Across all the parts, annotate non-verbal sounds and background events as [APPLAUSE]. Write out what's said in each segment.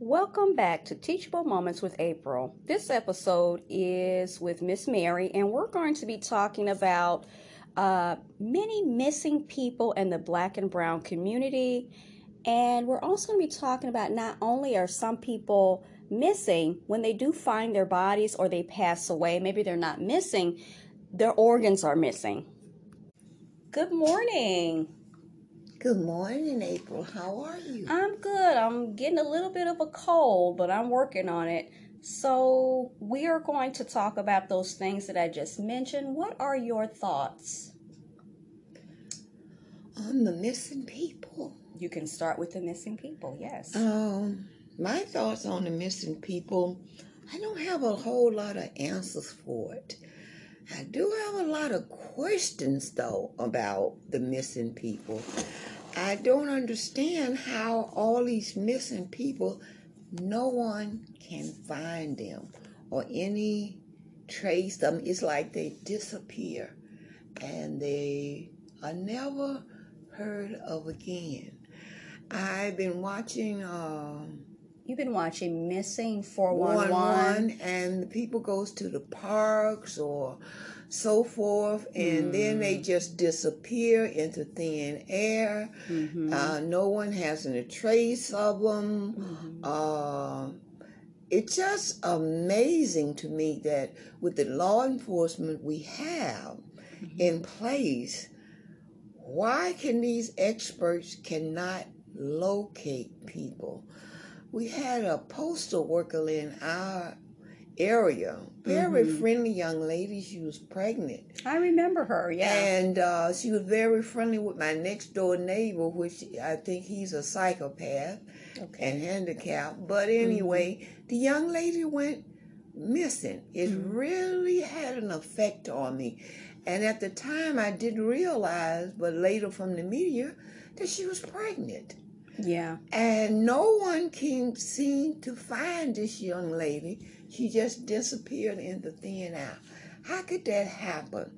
Welcome back to Teachable Moments with April. This episode is with Miss Mary, and we're going to be talking about uh, many missing people in the black and brown community. And we're also going to be talking about not only are some people missing, when they do find their bodies or they pass away, maybe they're not missing, their organs are missing. Good morning. Good morning, April. How are you? I'm good. I'm getting a little bit of a cold, but I'm working on it. So, we are going to talk about those things that I just mentioned. What are your thoughts? On the missing people. You can start with the missing people, yes. Um, my thoughts on the missing people, I don't have a whole lot of answers for it. I do have a lot of questions, though, about the missing people. I don't understand how all these missing people, no one can find them or any trace them. It's like they disappear and they are never heard of again. I've been watching. Um, You've been watching Missing 411. and the people goes to the parks or so forth, and mm. then they mm. just disappear into thin air. Mm-hmm. Uh, no one has any trace of them. Mm-hmm. Uh, it's just amazing to me that with the law enforcement we have mm-hmm. in place, why can these experts cannot locate people? We had a postal worker in our area. Very mm-hmm. friendly young lady. She was pregnant. I remember her, yeah. And uh, she was very friendly with my next door neighbor, which I think he's a psychopath okay. and handicapped. But anyway, mm-hmm. the young lady went missing. It mm-hmm. really had an effect on me. And at the time, I didn't realize, but later from the media, that she was pregnant. Yeah. And no one can seem to find this young lady. She just disappeared in the thin air. How could that happen?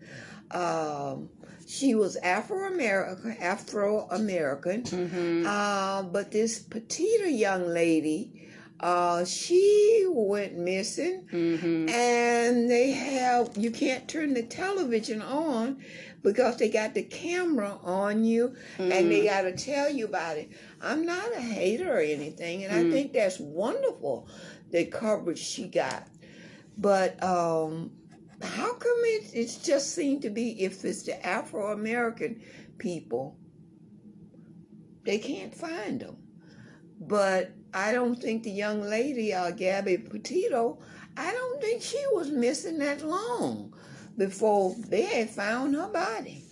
Um, she was Afro American, Afro American, mm-hmm. uh, but this petite young lady, uh, she went missing, mm-hmm. and they have you can't turn the television on because they got the camera on you mm-hmm. and they mm-hmm. got to tell you about it. I'm not a hater or anything, and mm-hmm. I think that's wonderful the coverage she got. But um, how come it, it just seemed to be if it's the Afro American people, they can't find them. But I don't think the young lady, uh, Gabby Petito, I don't think she was missing that long before they had found her body.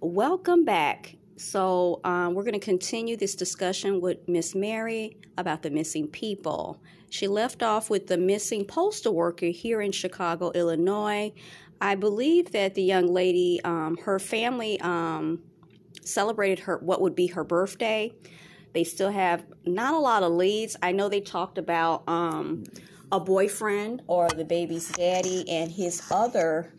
Welcome back. So, um, we're going to continue this discussion with Miss Mary about the missing people. She left off with the missing postal worker here in Chicago, Illinois. I believe that the young lady, um, her family um, celebrated her what would be her birthday. They still have not a lot of leads. I know they talked about um, a boyfriend or the baby's daddy and his other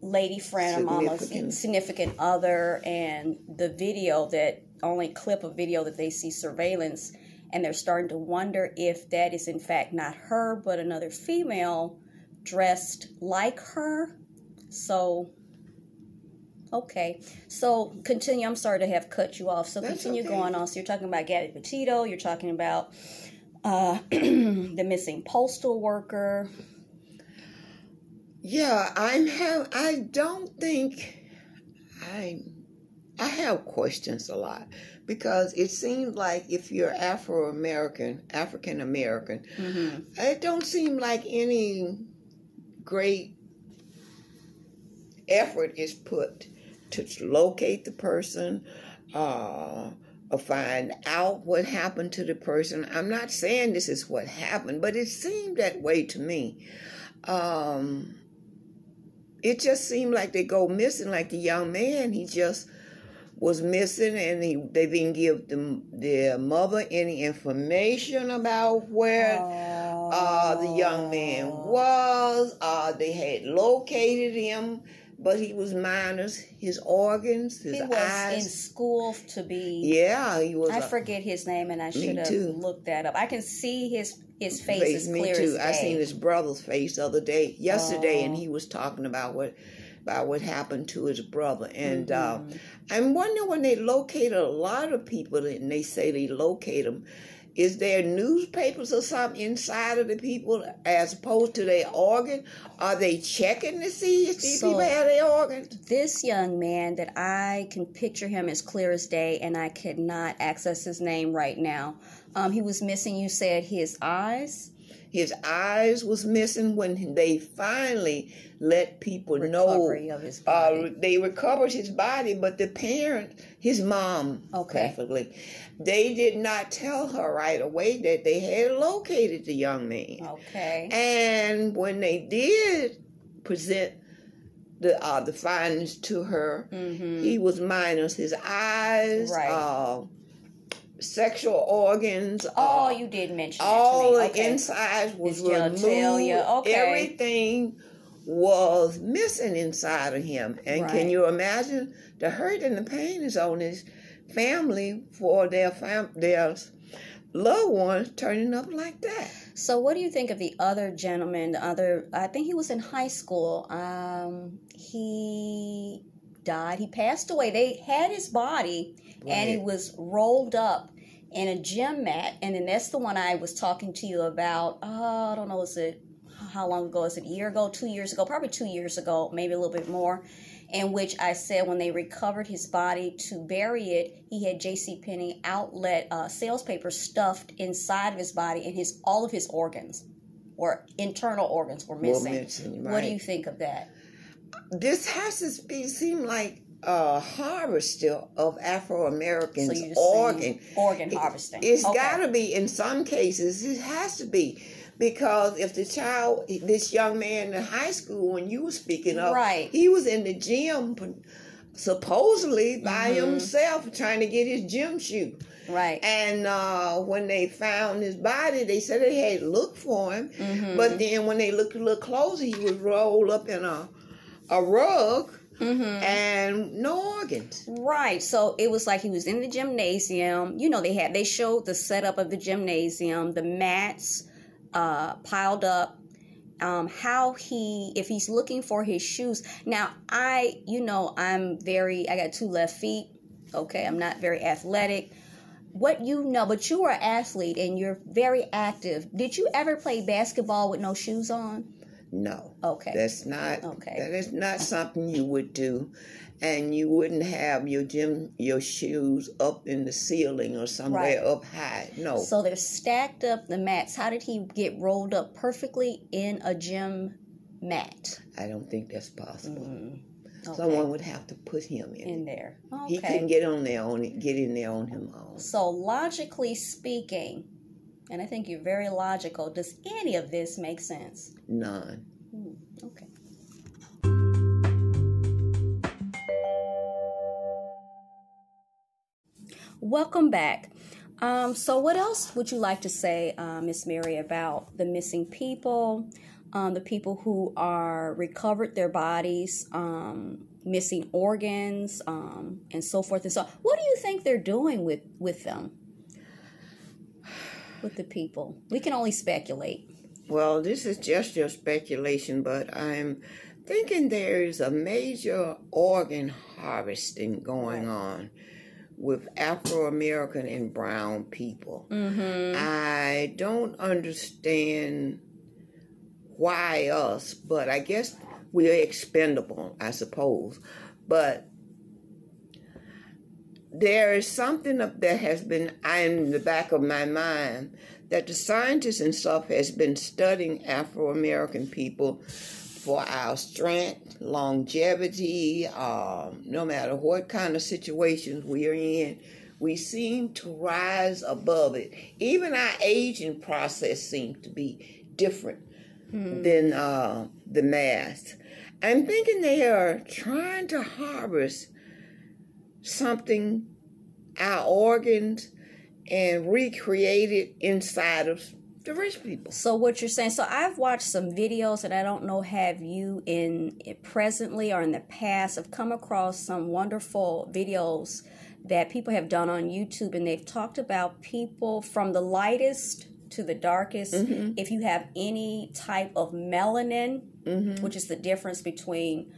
lady friend or mama's significant other and the video that only clip of video that they see surveillance and they're starting to wonder if that is in fact not her but another female dressed like her so okay. So continue i'm sorry to have cut you off. So That's continue okay. going on. So you're talking about Gabby Petito. You're talking about uh, [CLEARS THROAT] the missing postal worker. Yeah, I'm have I don't think I I have questions a lot because it seems like if you're Afro American, African American, mm-hmm. it don't seem like any great effort is put to locate the person uh, or find out what happened to the person. I'm not saying this is what happened, but it seemed that way to me. Um, it just seemed like they go missing. Like the young man, he just was missing, and he they didn't give them their mother any information about where uh, the young man was. Uh, they had located him but he was minus his organs, his He was eyes. in school to be. yeah, he was. I a- forget his name, and I should have looked that up. I can see his his face, face, me clear too. I seen his brother's face the other day, yesterday, and Oh. he was talking about what about what happened to his brother. And uh, Mhm. I'm wondering when they located a lot of people, and they say they locate them. Is there newspapers or something inside of the people as opposed to their organ? Are they checking to see if these So- people have their organs? this young man that I can picture him as clear as day, and I could not access his name right now. Um, he was missing. You said his eyes. His eyes was missing when they finally let people Recovery know of his uh, body. they recovered his body, but the parent, his mom, Okay. preferably, they did not tell her right away that they had located the young man. okay. And when they did present the uh, the findings to her, hmm he was minus his eyes, Right. uh, sexual organs. Oh, uh, you did mention all to me. the Okay. insides was removed. okay. Everything was missing inside of him. And Right. can you imagine the hurt and the pain is on his family for their fam- their loved ones turning up like that? So, what do you think of the other gentleman? The other, I think he was in high school. Um, he died. He passed away. They had his body, and he was rolled up in a gym mat. And then that's the one I was talking to you about. Oh, I don't know. Is it how long ago? Is it a year ago? Two years ago? Probably two years ago. Maybe a little bit more. In which I said when they recovered his body to bury it, he had J.C. Penney outlet uh, sales paper stuffed inside of his body, and his all of his organs, or internal organs, were missing. missing, What do you think of that? This has to be seem like a harvester of Afro Americans So organ. organ harvesting. It's Okay. got to be in some cases. It has to be because if the child, this young man in high school, when you were speaking of, Right. he was in the gym supposedly by Mhm. himself trying to get his gym shoe. right. And uh, when they found his body, they said they had looked for him. Mhm. But then when they looked a little closer, he was rolled up in a a rug Mhm. and no organs. Right. So it was like he was in the gymnasium. You know, they had they showed the setup of the gymnasium, the mats uh, piled up. Um, how he if he's looking for his shoes. Now I, you know, I'm very I got two left feet. Okay, I'm not very athletic. What you know, but you are an athlete and you're very active. Did you ever play basketball with no shoes on? No. Okay. That's not Okay. that is not something you would do. And you wouldn't have your gym your shoes up in the ceiling or somewhere Right. up high. No. So they're stacked up the mats. How did he get rolled up perfectly in a gym mat? I don't think that's possible. Mm, okay. Someone would have to put him in. in there. Okay. He couldn't get on there on get in there on him own. So logically speaking, and I think you're very logical. Does any of this make sense? None. Hmm, okay. Welcome back. Um, so, what else would you like to say, uh, Miss Mary, about the missing people, um, the people who are recovered their bodies, um, missing organs, um, and so forth and so? on? What do you think they're doing with with them, with the people? We can only speculate. Well, this is just your speculation, but I'm thinking there is a major organ harvesting going on with Afro American and brown people. Mm-hmm. I don't understand why us, but I guess we're expendable, I suppose. But there is something up that has been in the back of my mind that the scientists and stuff has been studying Afro American people for our strength, longevity, um, no matter what kind of situations we are in, we seem to rise above it. Even our aging process seems to be different than uh, the mass. I'm thinking they are trying to harvest something, our organs, and recreate it inside of the rich people. So what you're saying? So I've watched some videos, and I don't know have you in presently or in the past have come across some wonderful videos that people have done on YouTube, and they've talked about people from the lightest to the darkest. Mm-hmm. If you have any type of melanin, mm-hmm. which is the difference between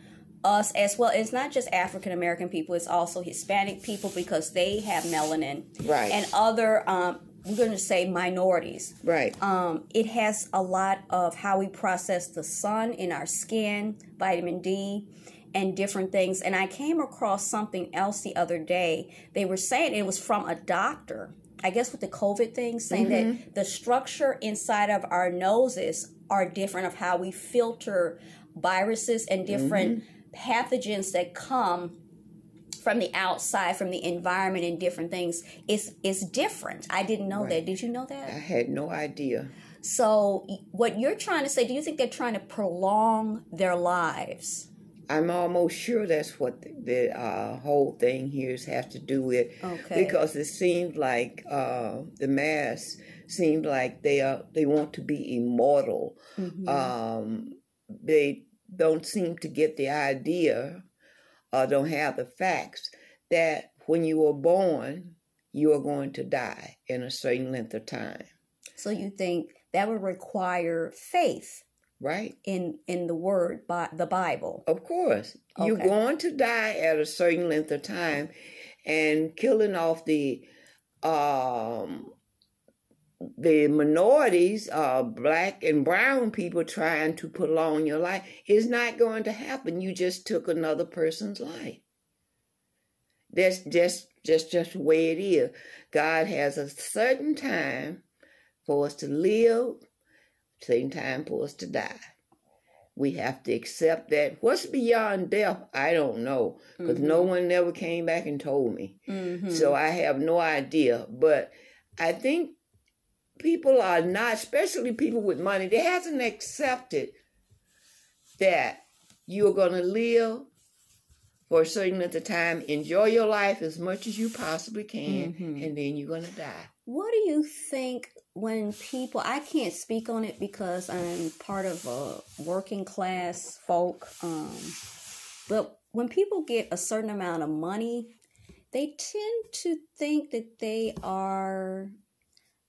us as well. It's not just African American people; it's also Hispanic people because they have melanin, right? And other, um, we're going to say minorities, right? Um, it has a lot of how we process the sun in our skin, vitamin D. And different things. And I came across something else the other day. They were saying it was from a doctor I guess with the COVID thing, saying mm-hmm. that the structure inside of our noses are different of how we filter viruses and different mm-hmm pathogens that come from the outside, from the environment, and different things is is different. I didn't know right. that. Did you know that? I had no idea. So, what you're trying to say? Do you think they're trying to prolong their lives? I'm almost sure that's what the, the uh, whole thing here has to do with. Okay. Because it seems like uh, the mass seems like they are they want to be immortal. Mm-hmm. Um, they don't seem to get the idea or don't have the facts that when you were born, you are going to die in a certain length of time. So you think that would require faith, right? In in the word, by the Bible. Of course, okay. you're going to die at a certain length of time, and killing off the um the minorities, uh, black and brown people trying to prolong your life is not going to happen. You just took another person's life. That's just just just the way it is. God has a certain time for us to live, certain time for us to die. We have to accept that. What's beyond death? I don't know because mm-hmm. no one never came back and told me. Mm-hmm. So I have no idea. But I think people are not, especially people with money, they hasn't accepted that you are going to live for a certain length of time, enjoy your life as much as you possibly can, mm-hmm. and then you're going to die. What do you think when people, I can't speak on it because I'm part of a working class folk, um, but when people get a certain amount of money, they tend to think that they are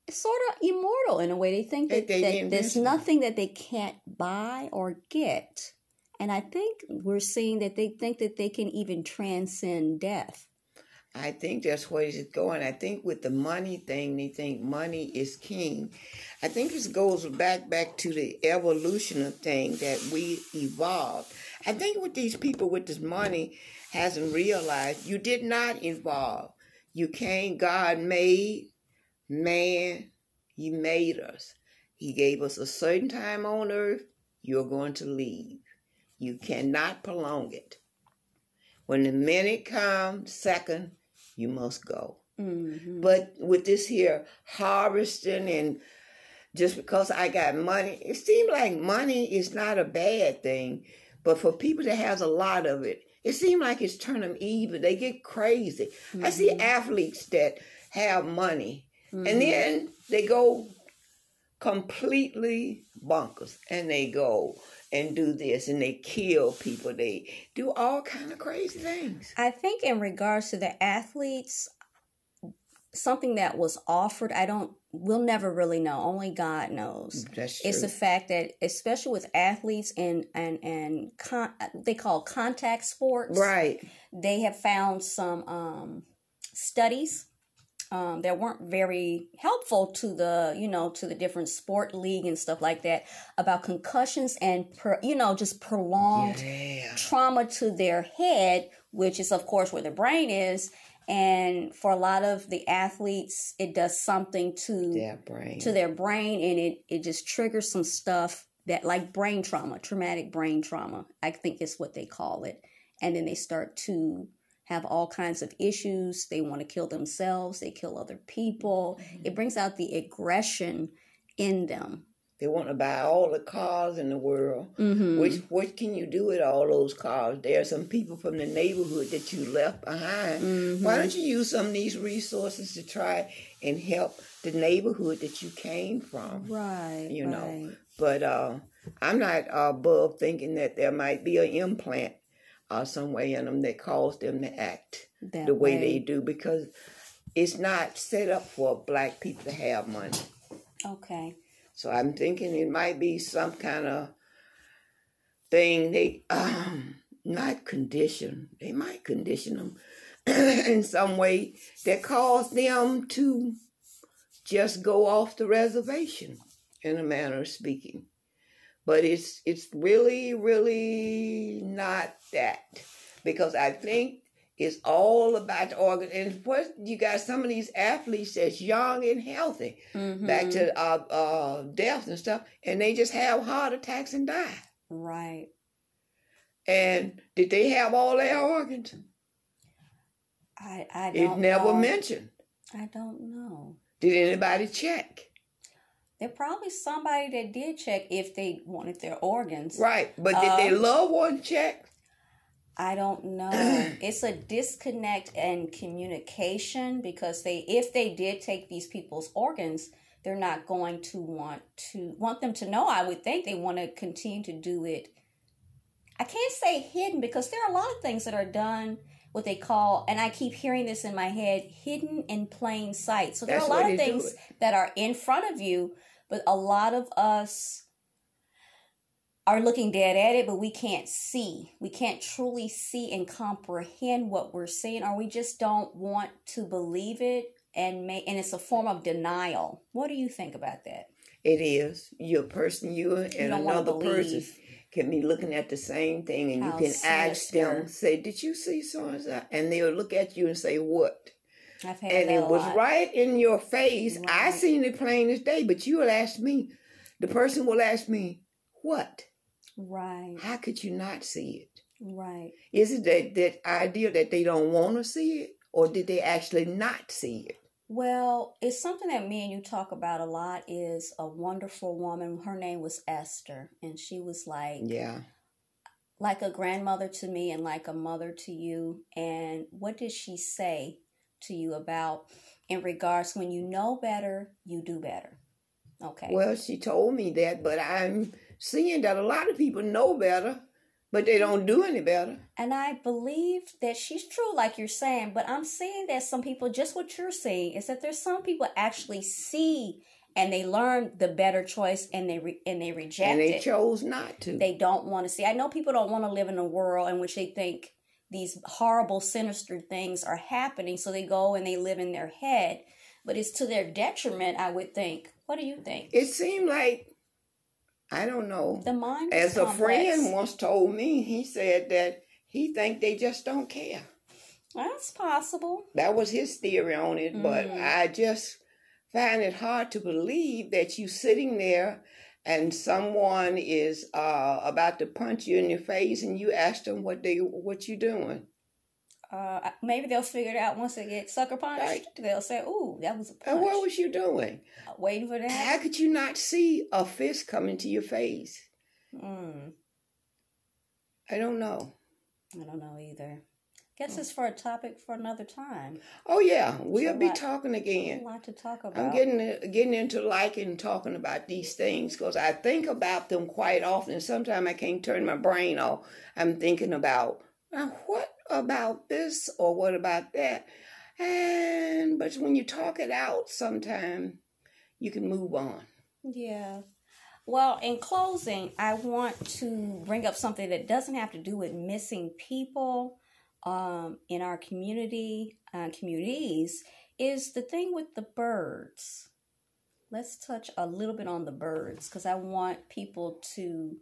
sort of immortal in a way. They think that, they, they that there's nothing that they can't buy or get. And I think we're seeing that they think that they can even transcend death. I think that's where it's going. I think with the money thing, they think money is king. I think this goes back back to the evolution of things that we evolved. I think with these people with this money hasn't realized you did not evolve. You came, God made man, he made us. He gave us a certain time on earth. You're going to leave. You cannot prolong it. When the minute comes, second, you must go. Mm-hmm. But with this here harvesting and just because I got money, it seems like money is not a bad thing. But for people that has a lot of it, it seems like it's turning them evil. They get crazy. Mm-hmm. I see mm-hmm. athletes that have money Mm-hmm. And then they go completely bonkers and they go and do this and they kill people. They do all kind of crazy things. I think in regards to the athletes something that was offered i don't we'll never really know. Only god knows. That's true. it's the fact that especially with athletes and and and con, they call contact sports right. they have found some um studies um, that weren't very helpful to the you know to the different sport league and stuff like that about concussions and per, you know just prolonged yeah. trauma to their head which is of course where the brain is. And for a lot of the athletes it does something to their brain. to their brain and it it just triggers some stuff that like brain trauma traumatic brain trauma i think is what they call it. And then they start to have all kinds of issues. They want to kill themselves, they kill other people. Mm-hmm. It brings out the aggression in them. They want to buy all the cars in the world. Mm-hmm. Which what can you do with all those cars? There are some people from the neighborhood that you left behind. Mhm. Why don't you use some of these resources to try and help the neighborhood that you came from? Right. You know. But uh, I'm not above thinking that there might be an implant or some way in them that cause them to act That the way, they do because it's not set up for black people to have money. Okay. So I'm thinking it might be some kind of thing they [CLEARS THROAT] um not condition. They might condition them [CLEARS THROAT] in some way that cause them to just go off the reservation in a manner of speaking. But it's it's really, really not that. Because I think it's all about the organ and what you got some of these athletes that's young and healthy Mhm. back to uh, uh, death and stuff, and they just have heart attacks and die. Right. And did they have all their organs? I I It don't never know. mentioned. I don't know. Did anybody check? There probably somebody that did check if they wanted their organs. Right, but did their Um, loved one check? I don't know. [CLEARS THROAT] it's a disconnect and communication because they if they did take these people's organs, they're not going to want to want them to know. I would think they want to continue to do it. I can't say hidden because there are a lot of things that are done what they call and I keep hearing this in my head hidden in plain sight. So there That's are a lot of things that are in front of you, but a lot of us are looking dead at it, but we can't see. We can't truly see and comprehend what we're seeing, or we just don't want to believe it and make and it's a form of denial. What do you think about that? It is. You're a person, you and another person can be looking at the same thing, and How you can ask them, say, "Did you see so and so?" And they'll look at you and say, "What?" I've had and it was lot. right in your face. I seen it plain as day, but you will ask me, the person will ask me, what? Right, How could you not see it? right. Is it that, that idea that they don't want to see it, or did they actually not see it? Well, it's something that me and you talk about a lot is a wonderful woman. Her name was Esther, and she was like Yeah. like a grandmother to me and like a mother to you. And what did she say to you about in regards when you know better, you do better? Okay. Well, she told me that, but I'm seeing that a lot of people know better, but they don't do any better. and I believe that she's true, like you're saying, but I'm seeing that some people, just what you're saying, is that there's some people actually see and they learn the better choice and they re- and they reject and they it. chose not to. they don't want to see. I know people don't want to live in a world in which they think these horrible, sinister things are happening, so they go and they live in their head. But it's to their detriment, I would think. What do you think? it seemed like, I don't know. The mind As a friend once told me, he said that he think they just don't care. That's possible. That was his theory on it, but Mhm. I just find it hard to believe that you sitting there and someone is uh, about to punch you in your face and you ask them what they what you doing. Uh, maybe they'll figure it out once they get sucker punched. Right. They'll say, "Ooh, that was a And punch." what was you doing? Waiting for that. How could you not see a fist coming to your face? Mm, I don't know. I don't know either. Guess it's for a topic for another time. Oh yeah, we'll a be lot- talking A again. lot to talk about. I'm getting uh, getting into liking talking about these things because I think about them quite often. Sometimes I can't turn my brain off. I'm thinking about what about this or what about that, and but when you talk it out, sometimes you can move on. Yeah. Well, in closing, I want to bring up something that doesn't have to do with missing people um, in our community, uh, communities, is the thing with the birds. Let's touch a little bit on the birds because I want people to.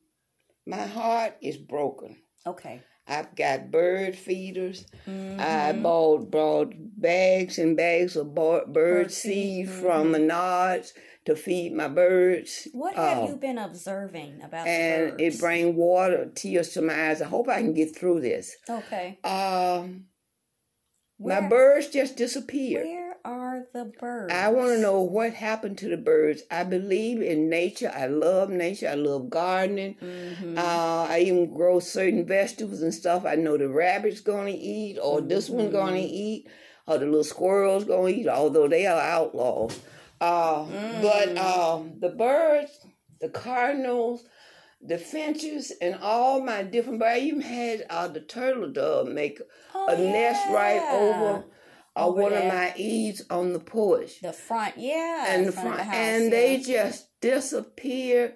My heart is broken. Okay. I've got bird feeders. I Mhm. bought bought bags and bags of bird Bird seed seed, from Menards to feed my birds. What have Uh, you been observing about the and it bring water, tears to my eyes. I hope I can get through this. Okay. Um, my birds just disappeared. Where are the birds. I want to know what happened to the birds. I believe in nature. I love nature. I love gardening. Mhm. Uh, I even grow certain vegetables and stuff. I know the rabbit's going to eat, or this one going to eat, or the little squirrel's going to eat, although they are outlaws. Uh, But um, the birds, the cardinals, the finches, and all my different birds. I even had uh, the turtle dove make Oh, a nest right over, uh, Over one of my eaves on the porch the front, yeah, and the front, front, the house, and yeah. they just disappeared.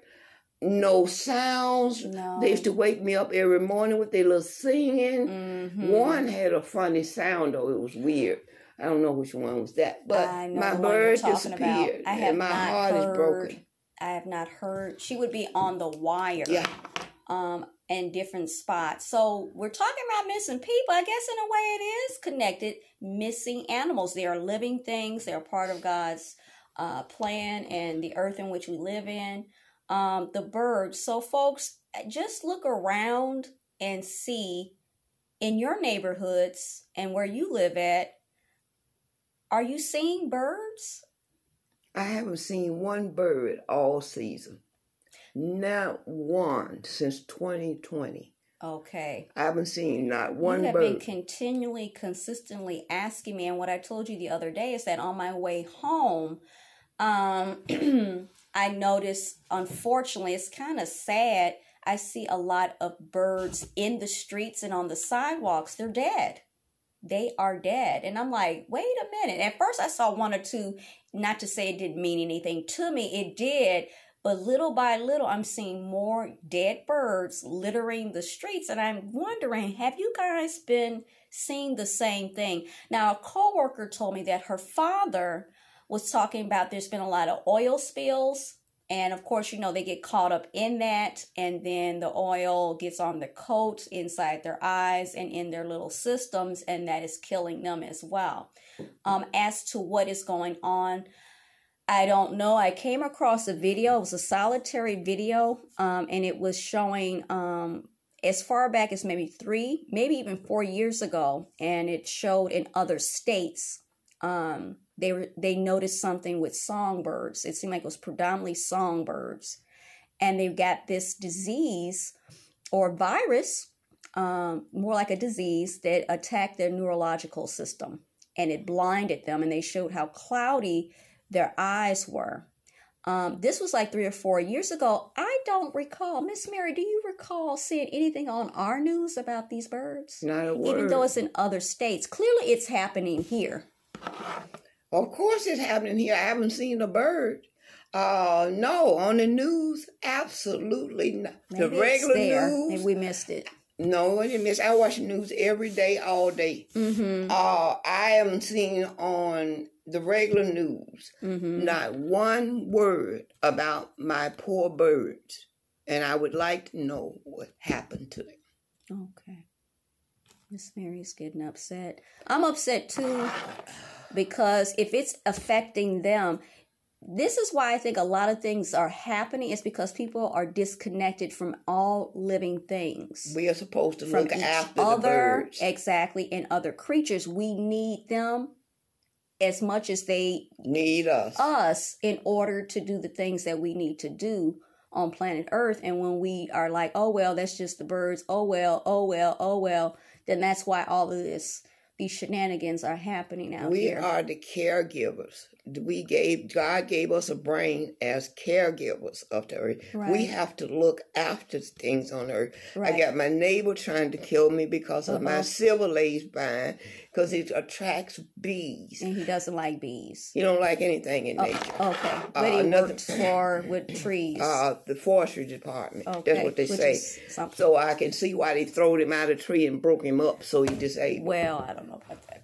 No sounds. No. They used to wake me up every morning with their little singing. Mhm. One had a funny sound, though it was weird. I don't know which one was that, but I know my the one you're bird talking about. disappeared, I have and my not heart heard, is broken. I have not heard. She would be on the wire. Yeah, um, in different spots. So we're talking about missing people. I guess in a way it is connected. Missing animals. They are living things. They are part of God's uh, plan and the earth in which we live in. Um, the birds. So folks, just look around and see in your neighborhoods and where you live at. Are you seeing birds? I haven't seen one bird all season. Not one since 2020. Okay. I haven't seen not one bird. you have been continually, consistently asking me, and what I told you the other day is that on my way home, um, [CLEARS THROAT] I noticed, unfortunately, it's kind of sad. I see a lot of birds in the streets and on the sidewalks. They're dead. They are dead. And I'm like, wait a minute. At first, I saw one or two, not to say it didn't mean anything to me, it did. But little by little, I'm seeing more dead birds littering the streets. And I'm wondering, have you guys been seeing the same thing? Now, a coworker told me that her father was talking about there's been a lot of oil spills. And of course, you know, they get caught up in that. And then the oil gets on the coat inside their eyes and in their little systems. And that is killing them as well. Um, as to what is going on, I don't know. I came across a video. It was a solitary video, um, and it was showing um, as far back as maybe three, maybe even four years ago, and it showed in other states. Um, they were they noticed something with songbirds. It seemed like it was predominantly songbirds, and they've got this disease or virus, um, more like a disease that attacked their neurological system, and it blinded them. And they showed how cloudy their eyes were. Um, this was like three or four years ago. I don't recall. Miss Mary, do you recall seeing anything on our news about these birds? Not a word. Even though it's in other states, clearly it's happening here. Of course, it's happening here. I haven't seen a bird. Uh, no, on the news, absolutely not. Maybe the regular news, Maybe we missed it. no, I didn't miss. I watch the news every day, all day. Mm-hmm. Uh, I haven't seen on the regular news Mm-hmm. not one word about my poor birds, and I would like to know what happened to them. Okay. Miss Mary's getting upset. I'm upset too [SIGHS] because if it's affecting them, this is why I think a lot of things are happening is because people are disconnected from all living things. We are supposed to from look after the other, exactly, and other creatures. We need them as much as they Need us. us in order to do the things that we need to do on planet Earth. And when we are like, oh, well, that's just the birds, oh, well, oh, well, oh, well, then that's why all of this, these shenanigans are happening out we here. are the caregivers. We gave God gave us a brain as caregivers of the earth. We have to look after things on earth. Right. I got my neighbor trying to kill me because of my Uh-oh. civil age vine because it attracts bees. and he doesn't like bees. He don't like anything in Oh, nature. okay. But Uh, he another- works for with [CLEARS THROAT] trees. Uh, the forestry department. okay. That's what they which say. So I can see why they throwed him out of the tree and broke him up so he disabled. well, I don't know about that.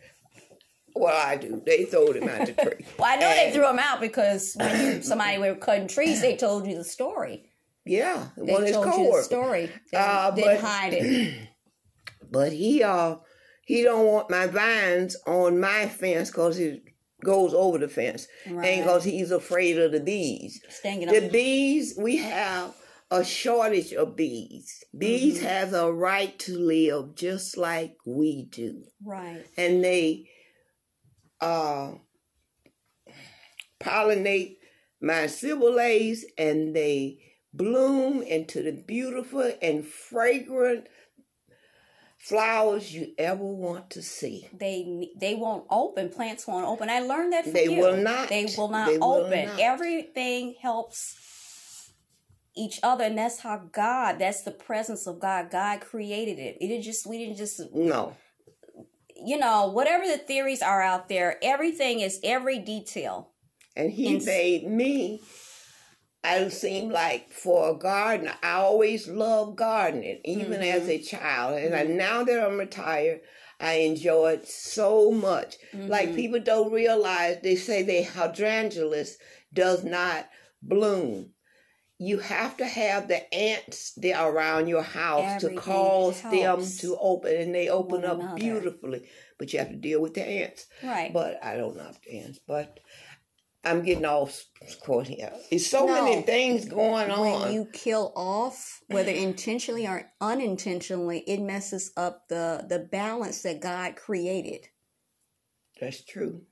Well, I do. They throwed him out the tree. [LAUGHS] Well, I know they threw him out because when you, somebody were cutting trees, they told you the story. Yeah, They one of his told you the story. They Uh, didn't but- hide it. [CLEARS THROAT] But he uh he don't want my vines on my fence because it goes over the fence, Right. and because he's afraid of the bees. The bees we have a shortage of bees. Bees Mm-hmm. have a right to live just like we do, Right. and they uh pollinate my cibolates and they bloom into the beautiful and fragrant flowers you ever want to see. They they won't open. Plants won't open. I learned that from They you. will not. They will not They will open. not. Everything helps each other, and that's how God. That's the presence of God. God created it. It didn't just we didn't just No. you know whatever the theories are out there. Everything is every detail. And he Ins- made me. I seem like for a gardener, I always loved gardening, even Mm-hmm. as a child. And I, now that I'm retired, I enjoy it so much. Mm-hmm. Like people don't realize, they say the hydrangeas does not bloom. You have to have the ants there around your house Everything to cause them to open, and they open one up another. beautifully. But you have to deal with the ants. Right. But I don't know the ants. But I'm getting off course here. There's so No. many things going on. when you kill off, whether intentionally or unintentionally, it messes up the the balance that God created. That's true.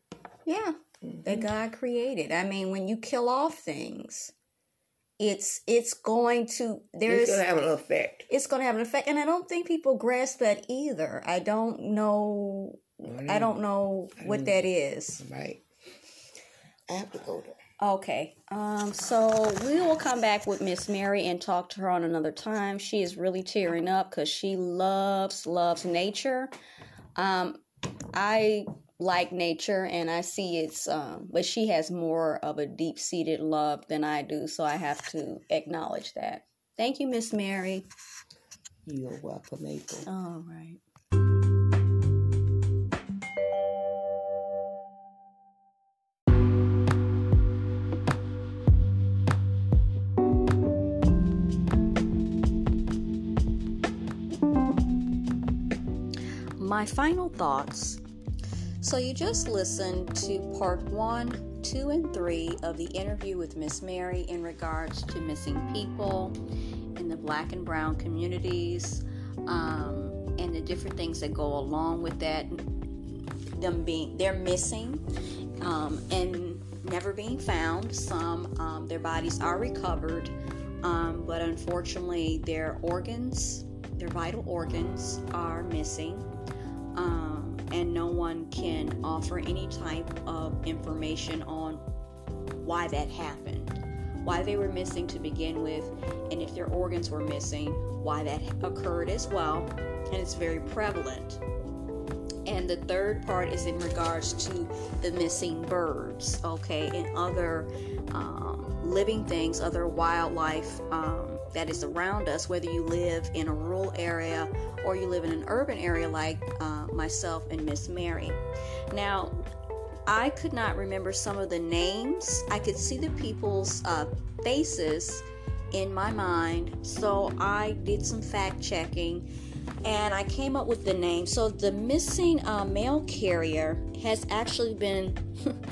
Yeah, that mm-hmm. God created. I mean, when you kill off things, it's it's going to there's It's gonna have an effect. it's going to have an effect, and I don't think people grasp that either. I don't know. I don't know what that is. Right. I have to go there. Okay. Um, so we will come back with Miss Mary and talk to her on another time. She is really tearing up because she loves, loves nature. Um, I like nature and I see it's, um, but she has more of a deep seated love than I do. So I have to acknowledge that. Thank you, Miss Mary. You're welcome, April. All right. My final thoughts. So, you just listened to part one, two, and three of the interview with Miss Mary in regards to missing people in the black and brown communities um, and the different things that go along with that. Them being, they're missing um, and never being found. Some, um, their bodies are recovered, um, but unfortunately, their organs, their vital organs, are missing um, and no one can offer any type of information on why that happened, why they were missing to begin with, and if their organs were missing, why that occurred as well, and it's very prevalent. And the third part is in regards to the missing birds, okay, and other um, living things, other wildlife um, that is around us, whether you live in a rural area or you live in an urban area like uh, myself and Miss Mary. Now, I could not remember some of the names. I could see the people's uh, faces in my mind, so I did some fact checking and I came up with the name. So the missing uh, mail carrier has actually been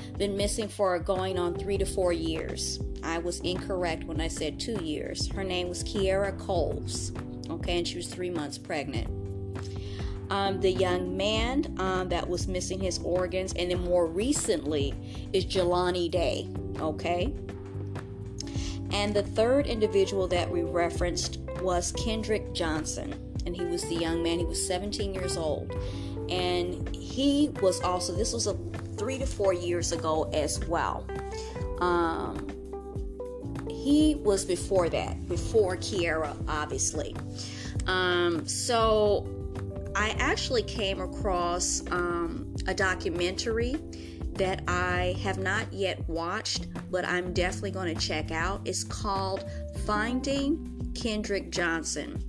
[LAUGHS] been missing for going on three to four years. I was incorrect when I said two years. Her name was Kierra Coles. Okay, and she was three months pregnant. Um, the young man um, that was missing his organs, and then more recently is Jelani Day. Okay. And the third individual that we referenced was Kendrick Johnson. And he was the young man, he was 17 years old. And he was also, this was a three to four years ago as well. Um, he was before that, before Kierra, obviously. Um, so I actually came across um, a documentary that I have not yet watched, but I'm definitely going to check out. It's called Finding Kendrick Johnson.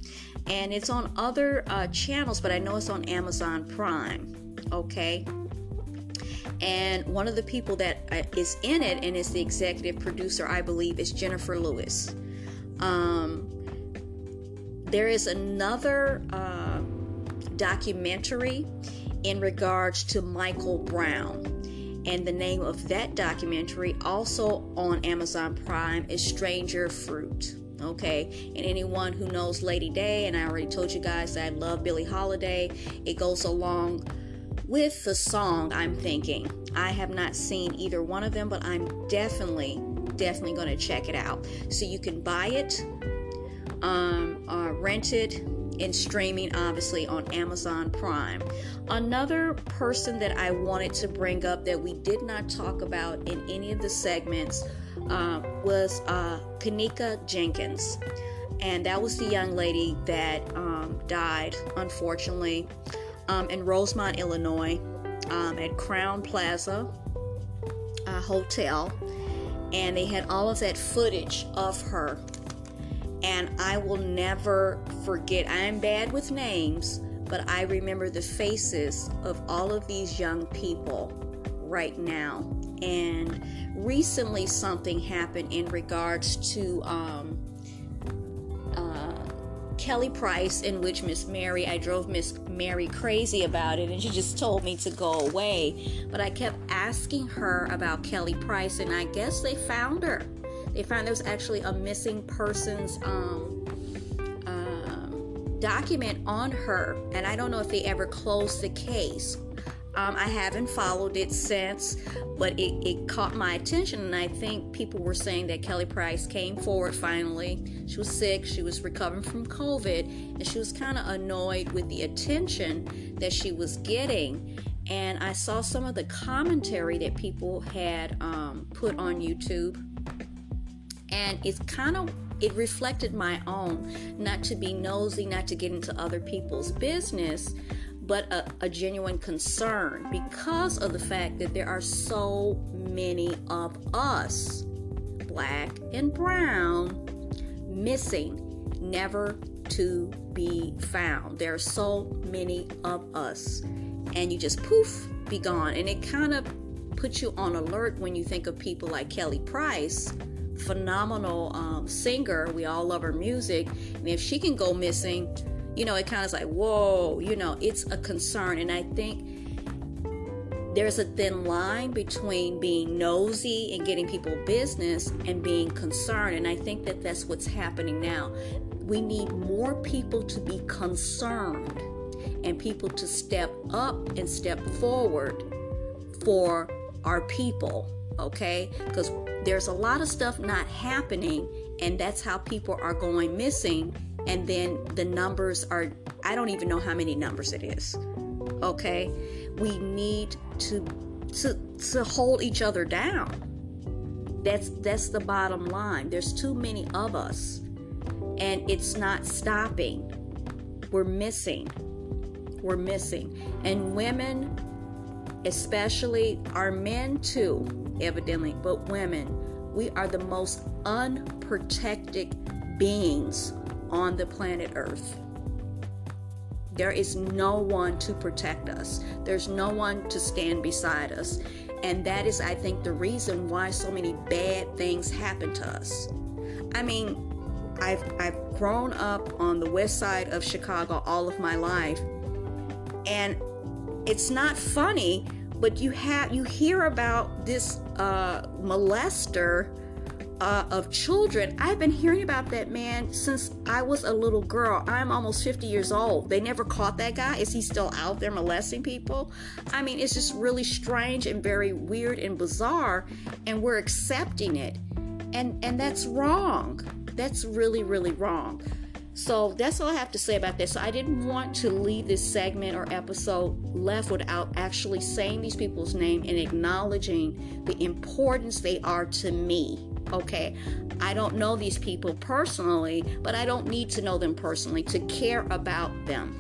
And it's on other uh, channels, but I know it's on Amazon Prime. Okay. And one of the people that uh, in it and is the executive producer, I believe, is Jennifer Lewis. Um, there is another uh, documentary in regards to Michael Brown. And the name of that documentary, also on Amazon Prime, is Stranger Fruit. Okay, and anyone who knows Lady Day, and I already told you guys that I love Billie Holiday, it goes along with the song, I'm thinking. I have not seen either one of them, but I'm definitely, definitely going to check it out. So you can buy it, um, uh, rent it, in streaming, obviously, on Amazon Prime. Another person that I wanted to bring up that we did not talk about in any of the segments uh, was uh, Kenneka Jenkins. And that was the young lady that um, died, unfortunately, um, in Rosemont, Illinois, um, at Crowne Plaza uh, Hotel. And they had all of that footage of her and I will never forget. I am bad with names, but I remember the faces of all of these young people right now. And recently, something happened in regards to um, uh, Kelly Price, in which Miss Mary, I drove Miss Mary crazy about it, and she just told me to go away. But I kept asking her about Kelly Price, and I guess they found her they found there was actually a missing persons um, um, document on her, and I don't know if they ever closed the case. Um, I haven't followed it since, but it, it, caught my attention, and I think people were saying that Kelly Price came forward finally. She was sick, she was recovering from COVID, and she was kind of annoyed with the attention that she was getting. And I saw some of the commentary that people had um, put on YouTube and it's kind of it reflected my own not to be nosy not to get into other people's business but a, a, genuine concern because of the fact that there are so many of us black and brown missing never to be found. There are so many of us. And you just poof be gone. And it kind of puts you on alert when you think of people like Kelly Price phenomenal um, singer. We all love her music. And if she can go missing, you know, it kind of is like, whoa, you know, it's a concern. And I think there's a thin line between being nosy and getting people business and being concerned. And I think that that's what's happening now. We need more people to be concerned and people to step up and step forward for our people okay? Because there's a lot of stuff not happening, and that's how people are going missing. And then the numbers are, I don't even know how many numbers it is, okay? We need to to to hold each other down. That's that's the bottom line. There's too many of us, and it's not stopping. We're missing. We're missing, and women, especially, our men too evidently, but women, we are the most unprotected beings on the planet Earth. There is no one to protect us. There's no one to stand beside us. And that is, I think, the reason why so many bad things happen to us. I mean, I've, I've grown up on the west side of Chicago all of my life. And it's not funny, but you have you hear about this uh, molester uh, of children. I've been hearing about that man since I was a little girl. I'm almost 50 years old. They never caught that guy. Is he still out there molesting people? I mean, it's just really strange and very weird and bizarre, and we're accepting it. And and that's wrong. That's really really wrong. So that's all I have to say about this. So I didn't want to leave this segment or episode left without actually saying these people's name and acknowledging the importance they are to me. Okay, I don't know these people personally, but I don't need to know them personally to care about them.